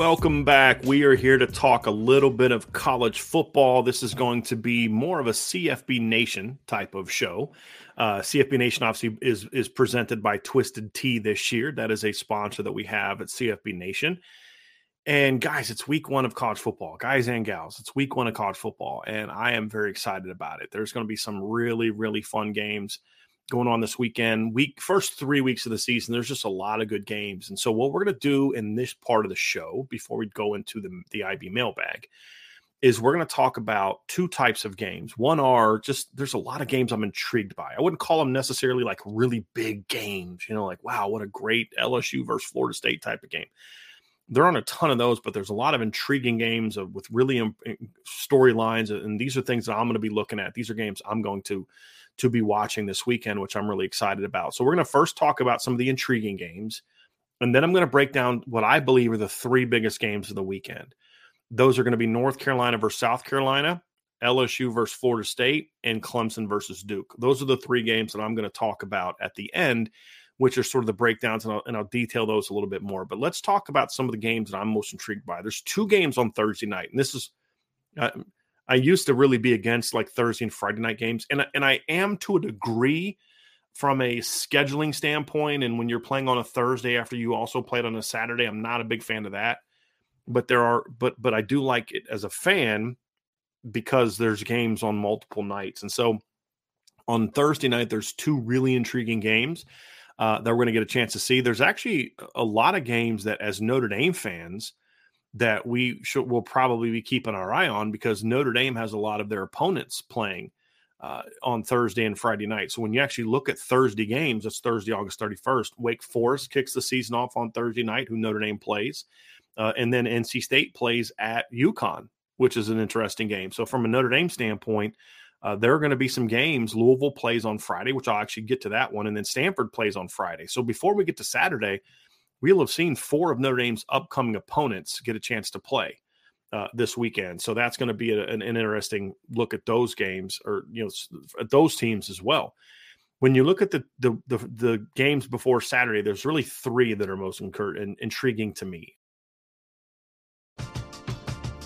Welcome back. We are here to talk a little bit of college football. This is going to be more of a CFB Nation type of show. Uh, CFB Nation obviously is is presented by Twisted Tea this year. That is a sponsor that we have at CFB Nation. And guys, it's week one of college football, guys and gals. It's week one of college football, and I am very excited about it. There's going to be some really, really fun games going on this weekend. Week first three weeks of the season, there's just a lot of good games. And so what we're going to do in this part of the show before we go into the the IB mailbag is we're going to talk about two types of games. One are just there's a lot of games I'm intrigued by. I wouldn't call them necessarily like really big games, you know, like wow, what a great LSU versus Florida State type of game. There aren't a ton of those, but there's a lot of intriguing games of, with really storylines, and these are things that I'm going to be looking at. These are games I'm going to to be watching this weekend, which I'm really excited about. So we're going to first talk about some of the intriguing games, and then I'm going to break down what I believe are the three biggest games of the weekend. Those are going to be North Carolina versus South Carolina, LSU versus Florida State, and Clemson versus Duke. Those are the three games that I'm going to talk about at the end, which are sort of the breakdowns, and I'll, and I'll detail those a little bit more. But let's talk about some of the games that I'm most intrigued by. There's two games on Thursday night, and this is. Uh, I used to really be against like Thursday and Friday night games, and and I am to a degree from a scheduling standpoint. And when you're playing on a Thursday after you also played on a Saturday, I'm not a big fan of that. But there are, but but I do like it as a fan because there's games on multiple nights, and so on Thursday night there's two really intriguing games uh, that we're going to get a chance to see. There's actually a lot of games that, as Notre Dame fans that we should will probably be keeping our eye on because Notre Dame has a lot of their opponents playing uh, on Thursday and Friday night. So when you actually look at Thursday games, it's Thursday, August 31st. Wake Forest kicks the season off on Thursday night, who Notre Dame plays, uh, and then NC State plays at UConn, which is an interesting game. So from a Notre Dame standpoint. Uh, there are going to be some games. Louisville plays on Friday, which I'll actually get to that one, and then Stanford plays on Friday. So before we get to Saturday, we'll have seen four of Notre Dame's upcoming opponents get a chance to play uh, this weekend. So that's going to be a, an, an, interesting look at those games or you know at those teams as well. When you look at the the the, the games before Saturday, there's really three that are most incur- in, intriguing to me.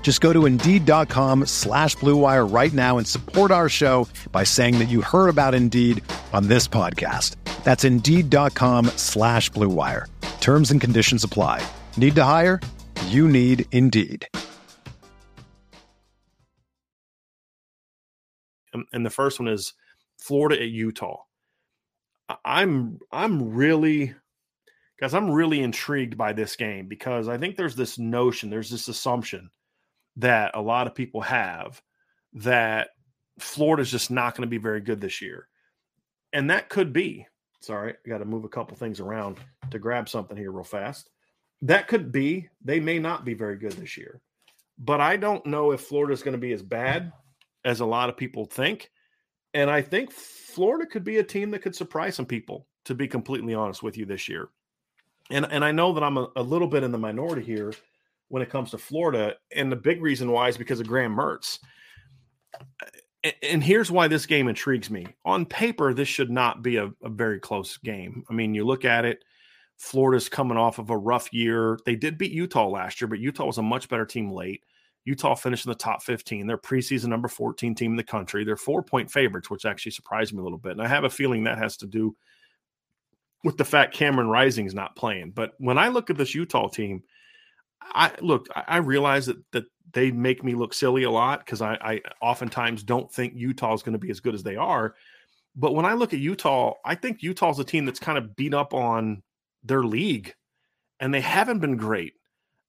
Just go to Indeed.com slash BlueWire right now and support our show by saying that you heard about Indeed on this podcast. That's Indeed.com slash BlueWire. Terms and conditions apply. Need to hire? You need Indeed. Um, and the first one is Florida at Utah. I'm I'm really guys, I'm really intrigued by this game because I think there's this notion, there's this assumption that a lot of people have that Florida's just not going to be very good this year. And that could be. Sorry, I got to move a couple things around to grab something here real fast. That could be. They may not be very good this year. But I don't know if Florida's going to be as bad as a lot of people think. And I think Florida could be a team that could surprise some people, to be completely honest with you this year. And and I know that I'm a, a little bit in the minority here when it comes to Florida. And the big reason why is because of Graham Mertz. And here's why this game intrigues me. On paper, this should not be a, a, very close game. I mean, you look at it, Florida's coming off of a rough year. They did beat Utah last year, but Utah was a much better team late. Utah finished in the top 15. They're preseason number 14 team in the country. They're four point favorites, which actually surprised me a little bit. And I have a feeling that has to do with the fact Cameron Rising is not playing. But when I look at this Utah team, I look, I realize that that they make me look silly a lot because I, I oftentimes don't think Utah is going to be as good as they are. But when I look at Utah, I think Utah's a team that's kind of beat up on their league, and they haven't been great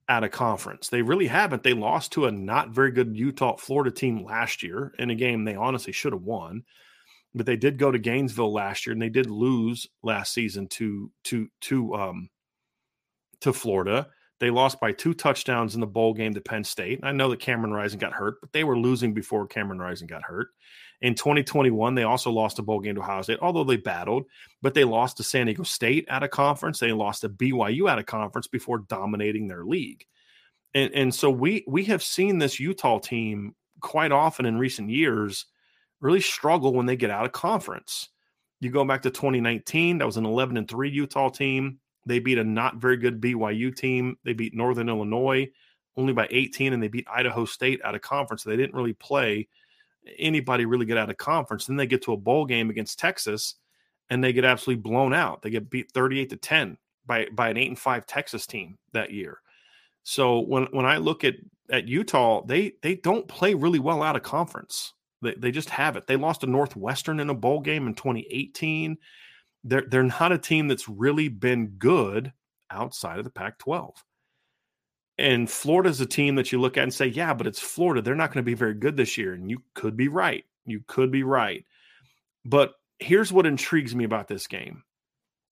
at a conference. They really haven't. They lost to a not very good Utah Florida team last year in a game they honestly should have won. But they did go to Gainesville last year and they did lose last season to to to um to Florida. They lost by two touchdowns in the bowl game to Penn State. I know that Cameron Rising got hurt, but they were losing before Cameron Rising got hurt. In 2021, they also lost a bowl game to Ohio State, although they battled, but they lost to San Diego State at a conference. They lost to BYU at a conference before dominating their league. And, and so we we have seen this Utah team quite often in recent years really struggle when they get out of conference. You go back to 2019, that was an 11 and 3 Utah team. They beat a not very good BYU team. They beat Northern Illinois only by 18, and they beat Idaho State out of conference. They didn't really play anybody really get out of conference. Then they get to a bowl game against Texas, and they get absolutely blown out. They get beat 38 to 10 by by an eight and five Texas team that year. So when when I look at at Utah, they they don't play really well out of conference. They, they just have it. They lost to Northwestern in a bowl game in 2018 they're they're not a team that's really been good outside of the Pac-12. And Florida's a team that you look at and say, yeah, but it's Florida. They're not going to be very good this year. And you could be right. You could be right. But here's what intrigues me about this game.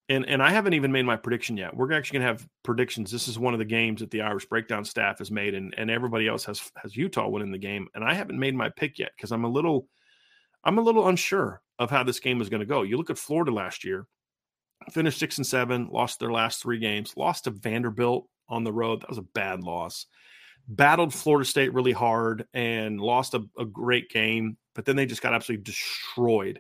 And and I haven't even made my prediction yet. We're actually going to have predictions. This is one of the games that the Irish Breakdown staff has made, and, and everybody else has has Utah winning the game. And I haven't made my pick yet because I'm a little I'm a little unsure of how this game is going to go. You look at Florida last year, finished six and seven, lost their last three games, lost to Vanderbilt on the road. That was a bad loss. Battled Florida State really hard and lost a, a great game, but then they just got absolutely destroyed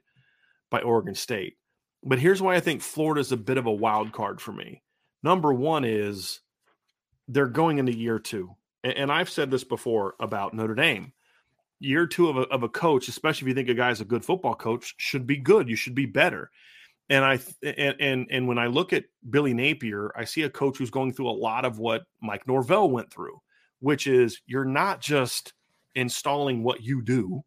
by Oregon State. But here's why I think Florida is a bit of a wild card for me. Number one is they're going into year two. And I've said this before about Notre Dame year two of a, of a coach, especially if you think a guy's a good football coach, should be good. You should be better. And I and and and when I look at Billy Napier, I see a coach who's going through a lot of what Mike Norvell went through, which is you're not just installing what you do,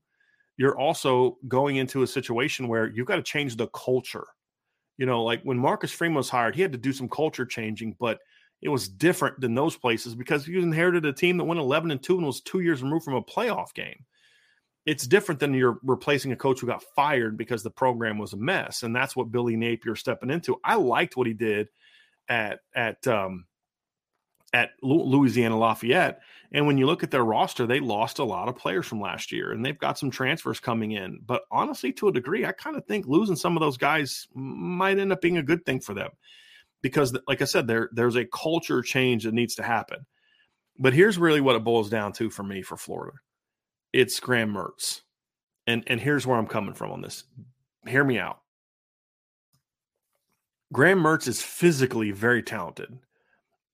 you're also going into a situation where you've got to change the culture. You know, like when Marcus Freeman was hired, he had to do some culture changing, but it was different than those places because he inherited a team that went 11 and 2 and was two years removed from a playoff game it's different than you're replacing a coach who got fired because the program was a mess, and that's what Billy Napier stepping into. I liked what he did at at um, at Louisiana Lafayette, and when you look at their roster, they lost a lot of players from last year, and they've got some transfers coming in. But honestly, to a degree, I kind of think losing some of those guys might end up being a good thing for them because, like I said, there there's a culture change that needs to happen. But here's really what it boils down to for me for Florida it's Graham Mertz. And and here's where I'm coming from on this. Hear me out. Graham Mertz is physically very talented.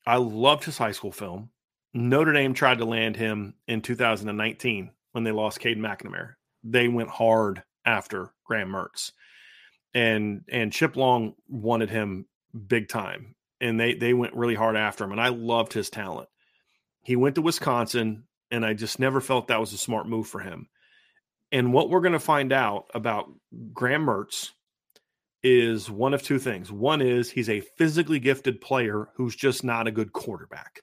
I loved his high school film. Notre Dame tried to land him in 2019 when they lost Cade McNamara. They went hard after Graham Mertz, and and Chip Long wanted him big time, and they they went really hard after him. And I loved his talent. He went to Wisconsin, and I just never felt that was a smart move for him. And what we're going to find out about Graham Mertz is one of two things. One is he's a physically gifted player who's just not a good quarterback.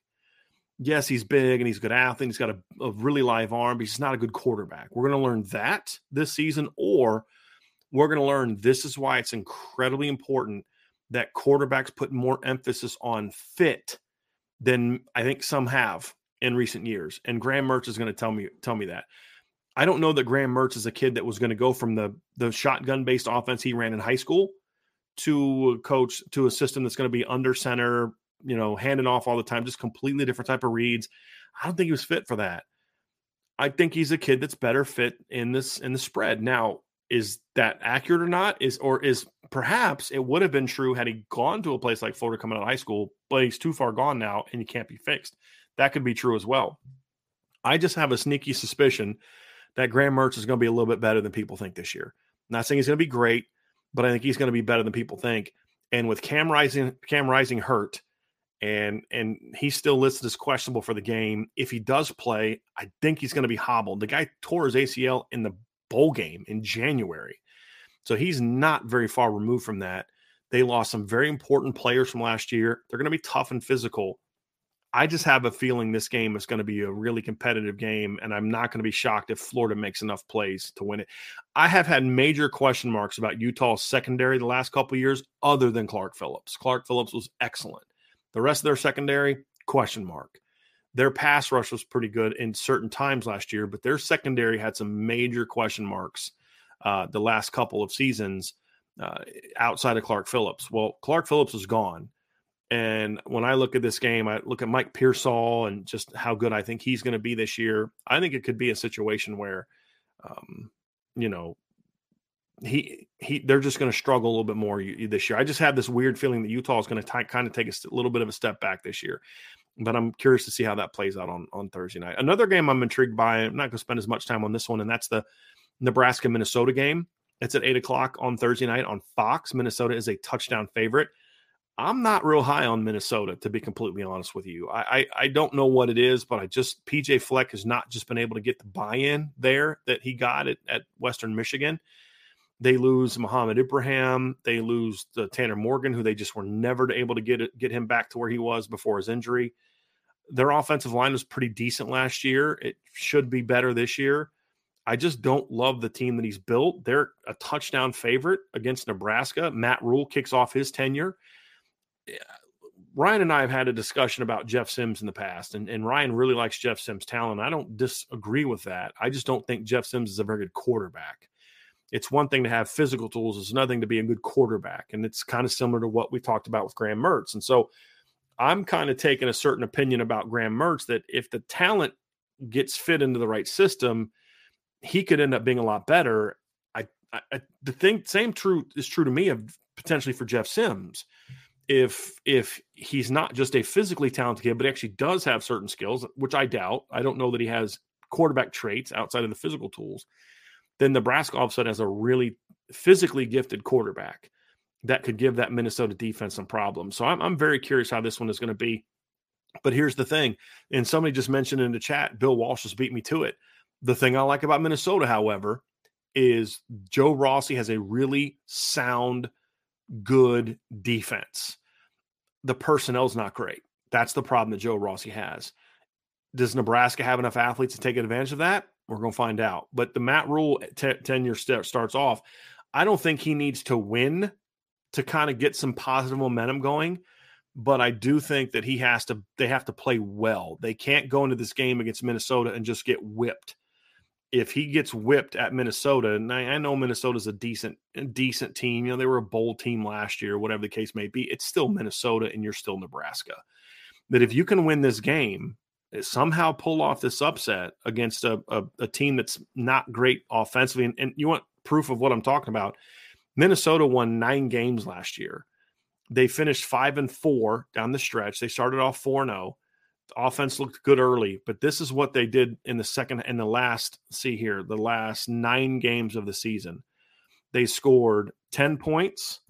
Yes, he's big and he's a good athlete. He's got a, a really live arm, but he's not a good quarterback. We're going to learn that this season, or we're going to learn this is why it's incredibly important that quarterbacks put more emphasis on fit than I think some have in recent years. And Graham Mertz is going to tell me tell me that. I don't know that Graham Mertz is a kid that was going to go from the the shotgun based offense he ran in high school to a coach to a system that's going to be under center, you know, handing off all the time, just completely different type of reads. I don't think he was fit for that. I think he's a kid that's better fit in this in the spread. Now, is that accurate or not? Is or is perhaps it would have been true had he gone to a place like Florida coming out of high school, but he's too far gone now and he can't be fixed. That could be true as well. I just have a sneaky suspicion that Graham Mertz is going to be a little bit better than people think this year. I'm not saying he's going to be great, but I think he's going to be better than people think. And with Cam Rising, Cam Rising hurt, and and he's still listed as questionable for the game. If he does play, I think he's going to be hobbled. The guy tore his ACL in the bowl game in January, so he's not very far removed from that. They lost some very important players from last year. They're going to be tough and physical. I just have a feeling this game is going to be a really competitive game, and I'm not going to be shocked if Florida makes enough plays to win it. I have had major question marks about Utah's secondary the last couple years, other than Clark Phillips. Clark Phillips was excellent. The rest of their secondary, question mark. Their pass rush was pretty good in certain times last year, but their secondary had some major question marks uh, the last couple of seasons uh, outside of Clark Phillips. Well, Clark Phillips is gone. And when I look at this game, I look at Mike Pearsall and just how good I think he's going to be this year. I think it could be a situation where, um, you know, he he they're just going to struggle a little bit more this year. I just have this weird feeling that Utah is going to kind of take a little bit of a step back this year. But I'm curious to see how that plays out on on Thursday night. Another game I'm intrigued by. I'm not going to spend as much time on this one, and that's the Nebraska Minnesota game. It's at eight o'clock on Thursday night on Fox. Minnesota is a touchdown favorite. I'm not real high on Minnesota, to be completely honest with you. I, I, I don't know what it is, but I just PJ Fleck has not just been able to get the buy-in there that he got at, at Western Michigan. They lose Mohamed Ibrahim. They lose the Tanner Morgan, who they just were never able to get get him back to where he was before his injury. Their offensive line was pretty decent last year. It should be better this year. I just don't love the team that he's built. They're a touchdown favorite against Nebraska. Matt Rhule kicks off his tenure. Ryan and I have had a discussion about Jeff Sims in the past, and, and Ryan really likes Jeff Sims' talent. I don't disagree with that. I just don't think Jeff Sims is a very good quarterback. It's one thing to have physical tools, it's another thing to be a good quarterback. And it's kind of similar to what we talked about with Graham Mertz. And so I'm kind of taking a certain opinion about Graham Mertz that if the talent gets fit into the right system, he could end up being a lot better. I, I the thing same true is true to me of potentially for Jeff Sims if if he's not just a physically talented kid, but actually does have certain skills, which I doubt. I don't know that he has quarterback traits outside of the physical tools. Then Nebraska all of a sudden has a really physically gifted quarterback that could give that Minnesota defense some problems. So I'm, I'm very curious how this one is going to be. But here's the thing, and somebody just mentioned in the chat, Bill Walsh has beat me to it. The thing I like about Minnesota, however, is Joe Rossi has a really sound – good defense. The personnel's not great. That's the problem that Joe Rossi has. Does Nebraska have enough athletes to take advantage of that? We're going to find out. But the Matt Rhule eh, t- tenure st- starts off. I don't think he needs to win to kind of get some positive momentum going, but I do think that he has to. They have to play well. They can't go into this game against Minnesota and just get whipped if he gets whipped at Minnesota, and I, I, know Minnesota's a decent, decent team. You know, they were a bowl team last year, whatever the case may be. It's still Minnesota, and you're still Nebraska. That if you can win this game, eh, somehow pull off this upset against a, a, a team that's not great offensively, and, and you want proof of what I'm talking about. Minnesota won nine games last year. They finished five and four down the stretch. They started off 4 and 0 Offense looked good early, but this is what they did in the second and the last see here, the last 9 games of the season. They scored 10 points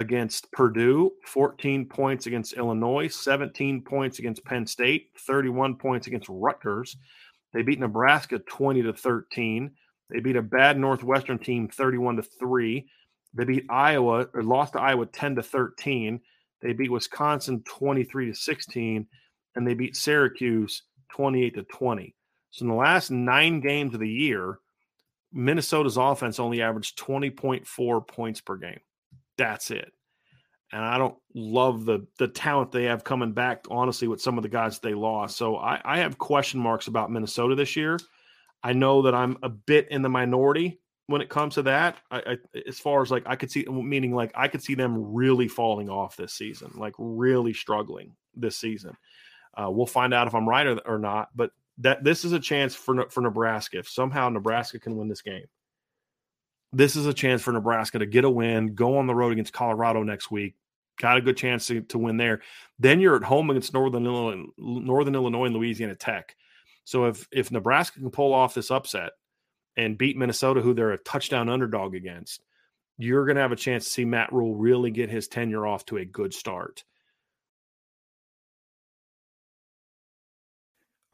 against Purdue, 14 points against Illinois, 17 points against Penn State, 31 points against Rutgers. They beat Nebraska 20 to 13. They beat a bad Northwestern team 31 to 3. They beat Iowa or lost to Iowa 10 to 13. They beat Wisconsin 23 to 16 and they beat Syracuse 28 to 20. So in the last 9 games of the year, Minnesota's offense only averaged 20.4 points per game. That's it. And I don't love the the talent they have coming back, honestly, with some of the guys they lost. So I, I have question marks about Minnesota this year. I know that I'm a bit in the minority when it comes to that. I, I, as far as like I could see, meaning like I could see them really falling off this season, like really struggling this season. Uh, we'll find out if I'm right or, or not. But that this is a chance for for Nebraska. If somehow Nebraska can win this game, this is a chance for Nebraska to get a win, go on the road against Colorado next week. Got a good chance to, to win there. Then you're at home against Northern Illinois, Northern Illinois and Louisiana Tech. So if if Nebraska can pull off this upset and beat Minnesota, who they're a touchdown underdog against, you're going to have a chance to see Matt Rhule really get his tenure off to a good start.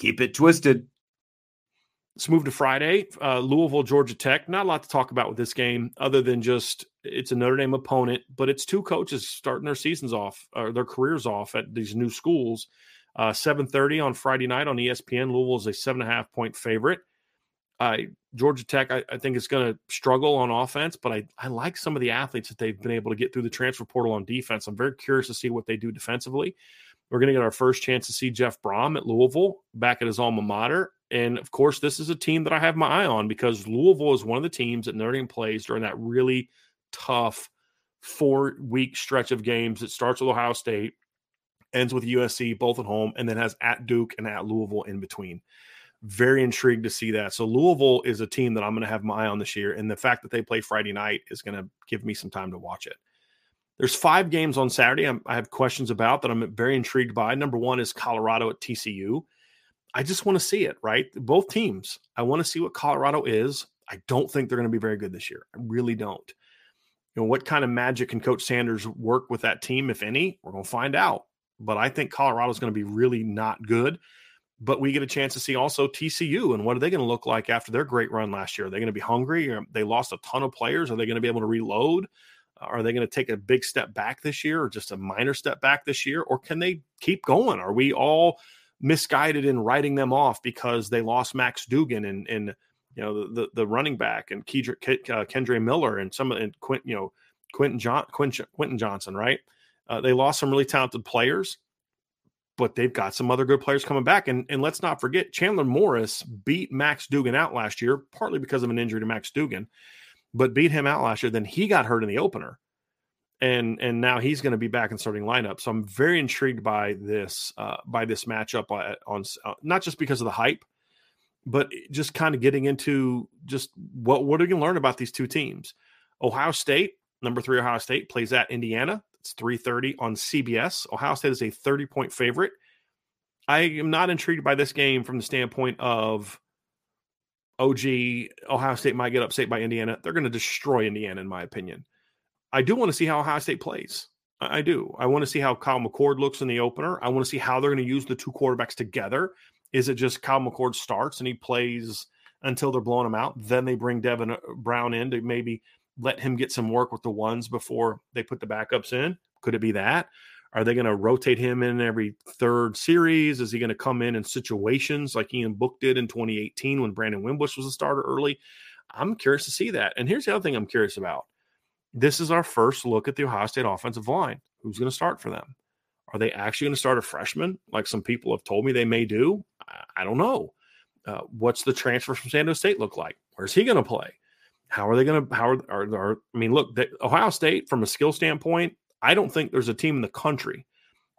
Keep it twisted. Let's move to Friday. Uh, Louisville, Georgia Tech. Not a lot to talk about with this game, other than just it's a Notre Dame opponent, but it's two coaches starting their seasons off, or their careers off at these new schools. Uh, 7:30 on Friday night on ESPN. Louisville is a seven and a half point favorite. Uh, Georgia Tech, I, I think, is going to struggle on offense, but I, I like some of the athletes that they've been able to get through the transfer portal on defense. I'm very curious to see what they do defensively. We're going to get our first chance to see Jeff Brohm at Louisville back at his alma mater. And of course, this is a team that I have my eye on because Louisville is one of the teams that Notre Dame plays during that really tough four week stretch of games that starts with Ohio State, ends with USC, both at home, and then has at Duke and at Louisville in between. Very intrigued to see that. So, Louisville is a team that I'm going to have my eye on this year. And the fact that they play Friday night is going to give me some time to watch it. There's five games on Saturday I'm, i have questions about that I'm very intrigued by. Number one is Colorado at TCU. I just want to see it, right? Both teams. I want to see what Colorado is. I don't think they're going to be very good this year. I really don't. You know, what kind of magic can Coach Sanders work with that team, if any? We're going to find out. But I think Colorado is going to be really not good. But we get a chance to see also TCU and what are they going to look like after their great run last year? Are they going to be hungry? They lost a ton of players. Are they going to be able to reload? Are they going to take a big step back this year or just a minor step back this year? Or can they keep going? Are we all misguided in writing them off because they lost Max Duggan and, and you know, the, the, running back and Kedra, uh, Kendre Miller and some of and Quint, you know, Quentin, John, Quentin, Quentin Johnson, right? Uh, they lost some really talented players, but they've got some other good players coming back. And, and let's not forget, Chandler Morris beat Max Duggan out last year, partly because of an injury to Max Duggan but beat him out last year. Then he got hurt in the opener, and and now he's going to be back in starting lineup. So I'm very intrigued by this uh, by this matchup on, on uh, not just because of the hype, but just kind of getting into just what what are we going to learn about these two teams? Ohio State, number three, Ohio State plays at Indiana. It's 3:30 on CBS. Ohio State is a 30 point favorite. I am not intrigued by this game from the standpoint of OG, Ohio State might get upset by Indiana. They're going to destroy Indiana, in my opinion. I do want to see how Ohio State plays. I do. I want to see how Kyle McCord looks in the opener. I want to see how they're going to use the two quarterbacks together. Is it just Kyle McCord starts and he plays until they're blowing him out. Then they bring Devin uh, Brown in to maybe let him get some work with the ones before they put the backups in. Could it be that? Are they going to rotate him in every third series? Is he going to come in in situations like Ian Book did in 2018 when Brandon Wimbush was a starter early? I'm curious to see that. And here's the other thing I'm curious about. This is our first look at the Ohio State offensive line. Who's going to start for them? Are they actually going to start a freshman like some people have told me they may do? I, don't know. Uh, what's the transfer from San Diego State look like? Where's he going to play? How are they going to? How are, are, are I mean, look, Ohio State from a skill standpoint, I don't think there's a team in the country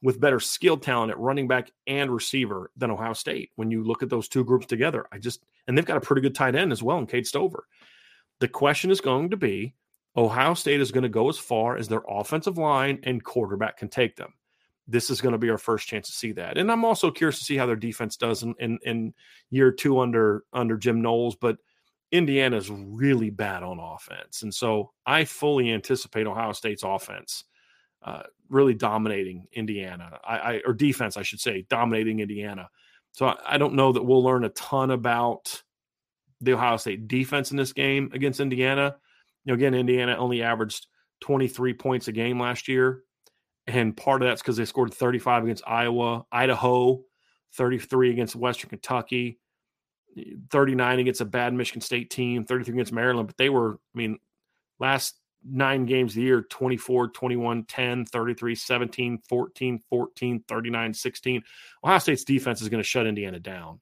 with better skill talent at running back and receiver than Ohio State. When you look at those two groups together, I just and they've got a pretty good tight end as well in Cade Stover. The question is going to be Ohio State is going to go as far as their offensive line and quarterback can take them. This is going to be our first chance to see that. And I'm also curious to see how their defense does in, in, in year two under under Jim Knowles, but Indiana is really bad on offense. And so I fully anticipate Ohio State's offense uh, really dominating Indiana, I, I, or defense, I should say, dominating Indiana. So I, I, don't know that we'll learn a ton about the Ohio State defense in this game against Indiana. You know, again, Indiana only averaged 23 points a game last year, and part of that's because they scored 35 against Iowa, Idaho, 33 against Western Kentucky, 39 against a bad Michigan State team, 33 against Maryland. But they were, I mean, last nine games of the year 24, 21, 10, 33, 17, 14, 14, 39, 16. Ohio State's defense is going to shut Indiana down.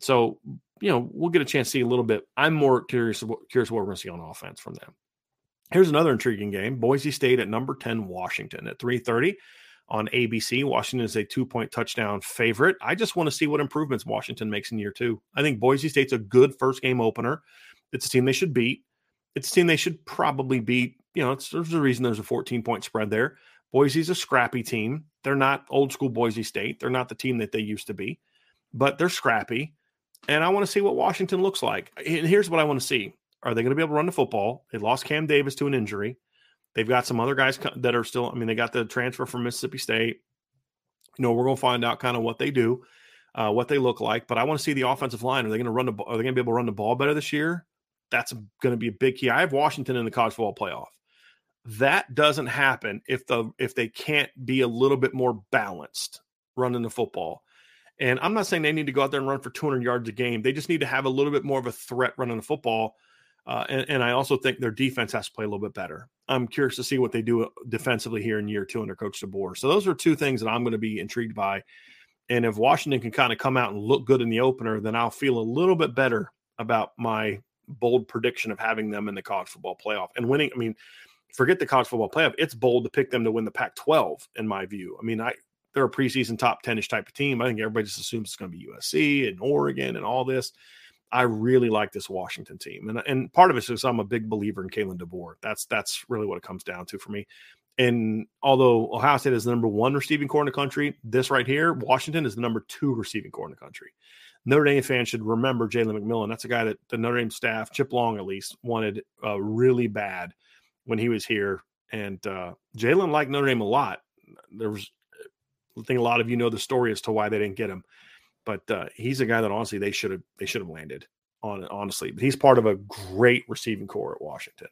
So, you know, we'll get a chance to see a little bit. I'm more curious, curious what we're going to see on offense from them. Here's another intriguing game Boise State at number 10, Washington at 330 on ABC. Washington is a two point touchdown favorite. I just want to see what improvements Washington makes in year two. I think Boise State's a good first game opener. It's a team they should beat. It's a team they should probably beat. You know, there's a reason there's a 14 point spread there. Boise's a scrappy team. They're not old school Boise State. They're not the team that they used to be, but they're scrappy. And I want to see what Washington looks like. And here's what I want to see Are they going to be able to run the football? They lost Cam Davis to an injury. They've got some other guys that are still, I mean, they got the transfer from Mississippi State. You know, we're going to find out kind of what they do, uh, what they look like. But I want to see the offensive line. Are they going to run the? Are they going to be able to run the ball better this year? That's going to be a big key. I have Washington in the college football playoff. That doesn't happen if the if they can't be a little bit more balanced running the football. And I'm not saying they need to go out there and run for 200 yards a game. They just need to have a little bit more of a threat running the football. Uh, and, and, I also think their defense has to play a little bit better. I'm curious to see what they do defensively here in year two under Coach DeBoer. So those are two things that I'm going to be intrigued by. And if Washington can kind of come out and look good in the opener, then I'll feel a little bit better about my bold prediction of having them in the college football playoff and winning. I mean, forget the college football playoff. It's bold to pick them to win the Pac 12, in my view. I mean, I they're a preseason top 10 ish type of team. I think everybody just assumes it's going to be USC and Oregon and all this. I really like this Washington team. And, and part of it is I'm a big believer in Kalen DeBoer. That's that's really what it comes down to for me. And although Ohio State is the number one receiving corps in the country, this right here, Washington is the number two receiving corps in the country. Notre Dame fans should remember Jalen McMillan. That's a guy that the Notre Dame staff, Chip Long at least, wanted uh, really bad when he was here. And uh, Jalen liked Notre Dame a lot. There was, I think a lot of you know the story as to why they didn't get him, but uh, he's a guy that honestly they should have they should have landed on honestly. But he's part of a great receiving corps at Washington.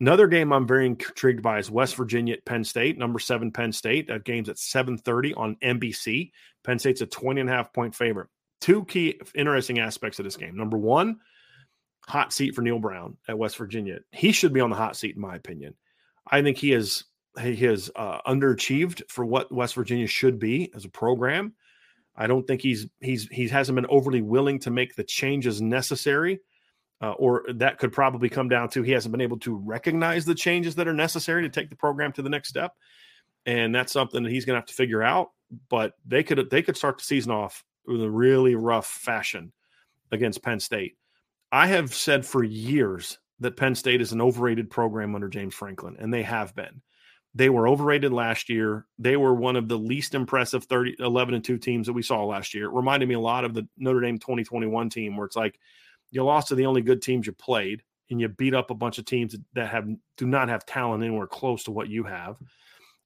Another game I'm very intrigued by is West Virginia at Penn State, number seven Penn State. That game's at 7:30 on NBC. Penn State's a 20 and a half point favorite two key interesting aspects of this game. Number one, hot seat for Neal Brown at West Virginia. He should be on the hot seat, in my opinion. I think he has he has uh, underachieved for what West Virginia should be as a program. I don't think he's he's he hasn't been overly willing to make the changes necessary, uh, or that could probably come down to he hasn't been able to recognize the changes that are necessary to take the program to the next step, and that's something that he's going to have to figure out. But they could they could start the season off with a really rough fashion against Penn State. I have said for years that Penn State is an overrated program under James Franklin, and they have been. They were overrated last year. They were one of the least impressive 30, 11 and 2 teams that we saw last year. It reminded me a lot of the Notre Dame 2021 team, where it's like you lost to the only good teams you played, and you beat up a bunch of teams that have do not have talent anywhere close to what you have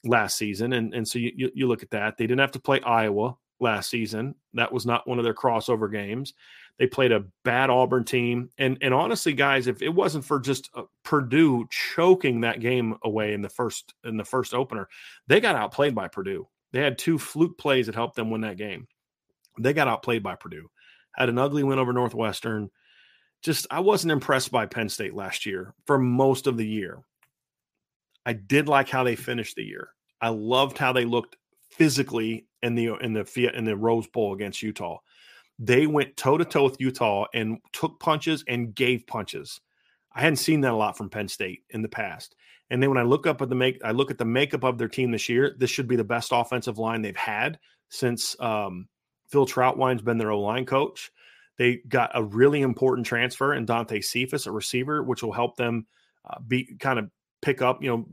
last season. And, and so you, you look at that. They didn't have to play Iowa, last season. That was not one of their crossover games. They played a bad Auburn team, and and honestly, guys, if it wasn't for just uh, Purdue choking that game away in the first in the first opener, they got outplayed by Purdue. They had two fluke plays that helped them win that game. They got outplayed by Purdue. Had an ugly win over Northwestern. Just I wasn't impressed by Penn State last year for most of the year. I did like how they finished the year. I loved how they looked physically in the in the in the Rose Bowl against Utah. They went toe to toe with Utah and took punches and gave punches. I hadn't seen that a lot from Penn State in the past. And then when I look up at the make, I look at the makeup of their team this year. This should be the best offensive line they've had since um, Phil Trautwein's been their O line coach. They got a really important transfer in Dante Cephas, a receiver, which will help them uh, be kind of pick up, you know,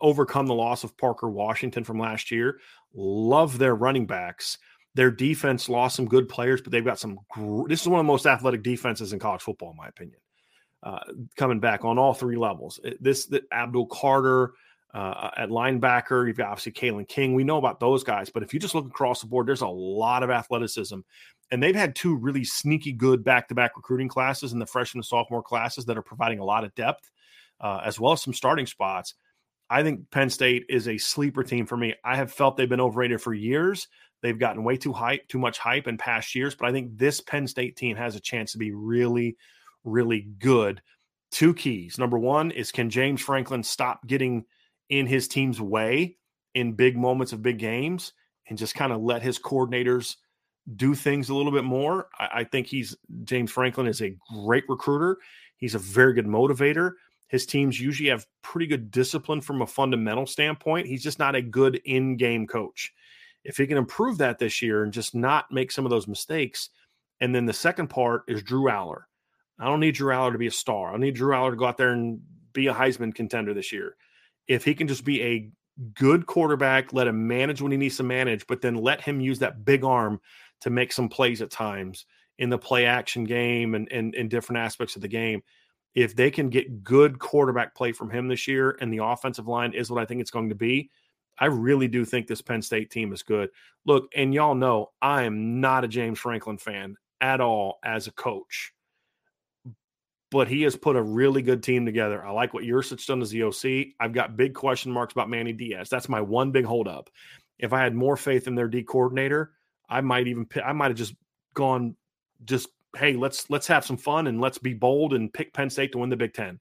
overcome the loss of Parker Washington from last year. Love their running backs. Their defense lost some good players, but they've got some. Gr- this is one of the most athletic defenses in college football, in my opinion. Uh, coming back on all three levels. This the Abdul Carter uh, at linebacker. You've got obviously Kalen King. We know about those guys, but if you just look across the board, there's a lot of athleticism, and they've had two really sneaky good back-to-back recruiting classes in the freshman and sophomore classes that are providing a lot of depth, uh, as well as some starting spots. I think Penn State is a sleeper team for me. I have felt they've been overrated for years. They've gotten way too hype, too much hype in past years, but I think this Penn State team has a chance to be really, really good. Two keys. Number one is can James Franklin stop getting in his team's way in big moments of big games and just kind of let his coordinators do things a little bit more. I, I, think he's James Franklin is a great recruiter. He's a very good motivator. His teams usually have pretty good discipline from a fundamental standpoint. He's just not a good in-game coach if he can improve that this year and just not make some of those mistakes. And then the second part is Drew Allar. I don't need Drew Allar to be a star. I need Drew Allar to go out there and be a Heisman contender this year. If he can just be a good quarterback, let him manage when he needs to manage, but then let him use that big arm to make some plays at times in the play action game and in different aspects of the game. If they can get good quarterback play from him this year and the offensive line is what I think it's going to be, I really do think this Penn State team is good. Look, and y'all know I am not a James Franklin fan at all as a coach, but he has put a really good team together. I like what Yurcich done as the OC. I've got big question marks about Manny Diaz. That's my one big holdup. If I had more faith in their D coordinator, I might even I might have just gone just hey let's let's have some fun and let's be bold and pick Penn State to win the Big Ten.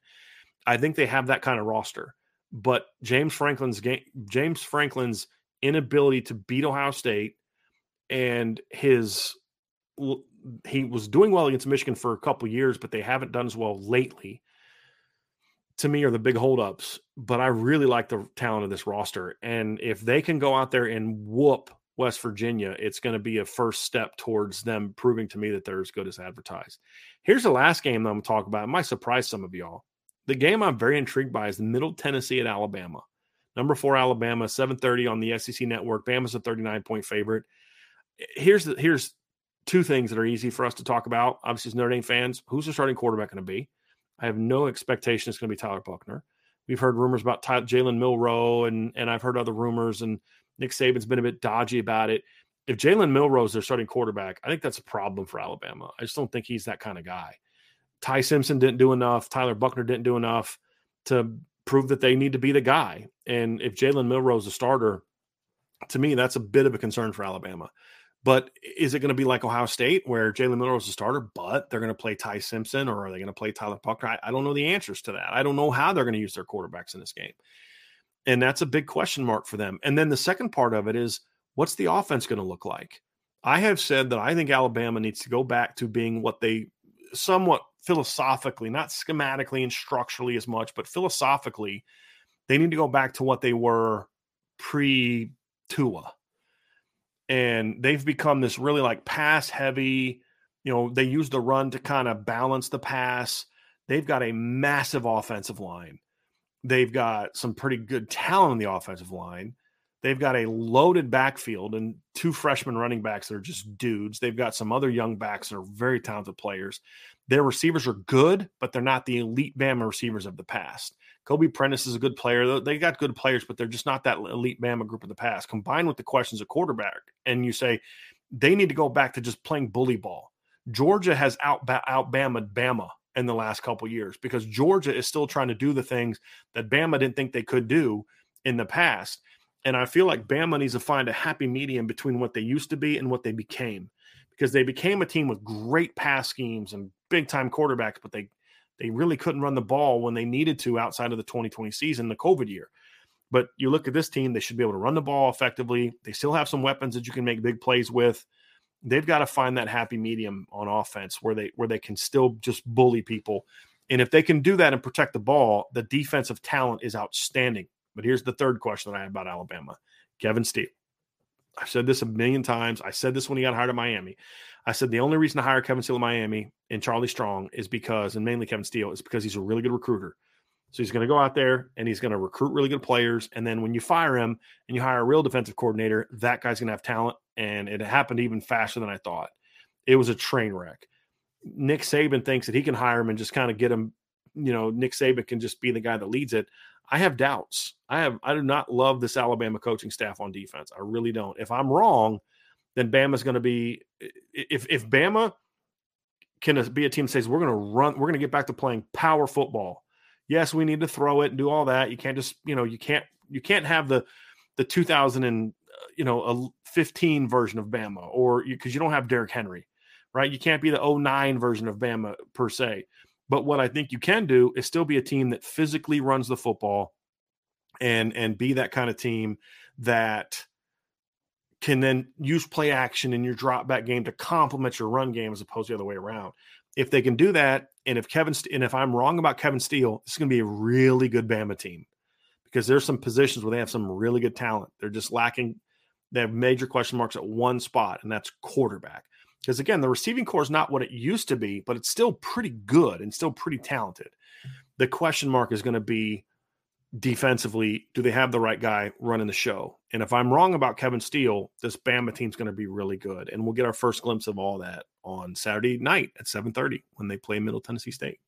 I think they have that kind of roster but James Franklin's game, James Franklin's inability to beat Ohio State and his he was doing well against Michigan for a couple years, but they haven't done as well lately. To me, are the big holdups. But I really like the talent of this roster, and if they can go out there and whoop West Virginia, it's going to be a first step towards them proving to me that they're as good as advertised. Here's the last game that I'm going to talk about. It might surprise some of y'all. The game I'm very intrigued by is Middle Tennessee at Alabama. Number four Alabama, 7:30 on the SEC network. Bama's a 39 point favorite. Eh, here's the here's two things that are easy for us to talk about. Obviously, as Notre Dame fans, who's the starting quarterback going to be? I have no expectation it's going to be Tyler Buchner. We've heard rumors about Jalen Milroe, and and I've heard other rumors, and Nick Saban's been a bit dodgy about it. If Jalen Milrose, is their starting quarterback, I think that's a problem for Alabama. I just don't think he's that kind of guy. Ty Simpson didn't do enough. Tyler Buchner didn't do enough to prove that they need to be the guy. And if Jalen Milrose is a starter, to me, that's a bit of a concern for Alabama. But is it going to be like Ohio State where Jalen Milrose is a starter, but they're going to play Ty Simpson or are they going to play Tyler Buchner? I, I don't know the answers to that. I don't know how they're going to use their quarterbacks in this game. And that's a big question mark for them. And then the second part of it is what's the offense going to look like? I have said that I think Alabama needs to go back to being what they somewhat philosophically, not schematically and structurally as much, but philosophically, they need to go back to what they were pre Tua. And they've become this really like pass heavy, you know, they use the run to kind of balance the pass. They've got a massive offensive line. They've got some pretty good talent on the offensive line. They've got a loaded backfield and two freshman running backs that are just dudes. They've got some other young backs that are very talented players. Their receivers are good, but they're not the elite Bama receivers of the past. Kobe Prentice is a good player. They got good players, but they're just not that elite Bama group of the past. Combined with the questions of quarterback, and you say they need to go back to just playing bully ball. Georgia has out out Bama Bama in the last couple years because Georgia is still trying to do the things that Bama didn't think they could do in the past. And I feel like Bama needs to find a happy medium between what they used to be and what they became because they became a team with great pass schemes and big time quarterbacks, but they they really couldn't run the ball when they needed to outside of the 2020 season, the COVID year. But you look at this team, they should be able to run the ball effectively. They still have some weapons that you can make big plays with. They've got to find that happy medium on offense where they where they can still just bully people. And if they can do that and protect the ball, the defensive talent is outstanding. But here's the third question that I have about Alabama. Kevin Steele. I've said this a million times. I said this when he got hired at Miami. I said the only reason to hire Kevin Steele at Miami and Charlie Strong is because, and mainly Kevin Steele, is because he's a really good recruiter. So he's going to go out there and he's going to recruit really good players. And then when you fire him and you hire a real defensive coordinator, that guy's going to have talent. And it happened even faster than I thought. It was a train wreck. Nick Saban thinks that he can hire him and just kind of get him, you know, Nick Saban can just be the guy that leads it. I have doubts. I have I do not love this Alabama coaching staff on defense. I really don't. If I'm wrong, then Bama's going to be if if Bama can uh, be a team that says we're going to run, we're going to get back to playing power football yes, we need to throw it and do all that. You can't just, you know, you can't you can't have the the 2000 and uh, you know a 15 version of Bama or because you, you don't have Derrick Henry, right? You can't be the 09 version of Bama per se. But what I think you can do is still be a team that physically runs the football and and be that kind of team that can then use play action in your drop back game to complement your run game as opposed to the other way around if they can do that, and if Kevin and if I'm wrong about Kevin Steele, it's going to be a really good Bama team because there's some positions where they have some really good talent. They're just lacking. They have major question marks at one spot, and that's quarterback. Because again, the receiving corps is not what it used to be, but it's still pretty good and still pretty talented. The question mark is going to be defensively, do they have the right guy running the show? And if I'm wrong about Kevin Steele, this Bama team's going to be really good. And we'll get our first glimpse of all that on Saturday night at 7:30 when they play Middle Tennessee State.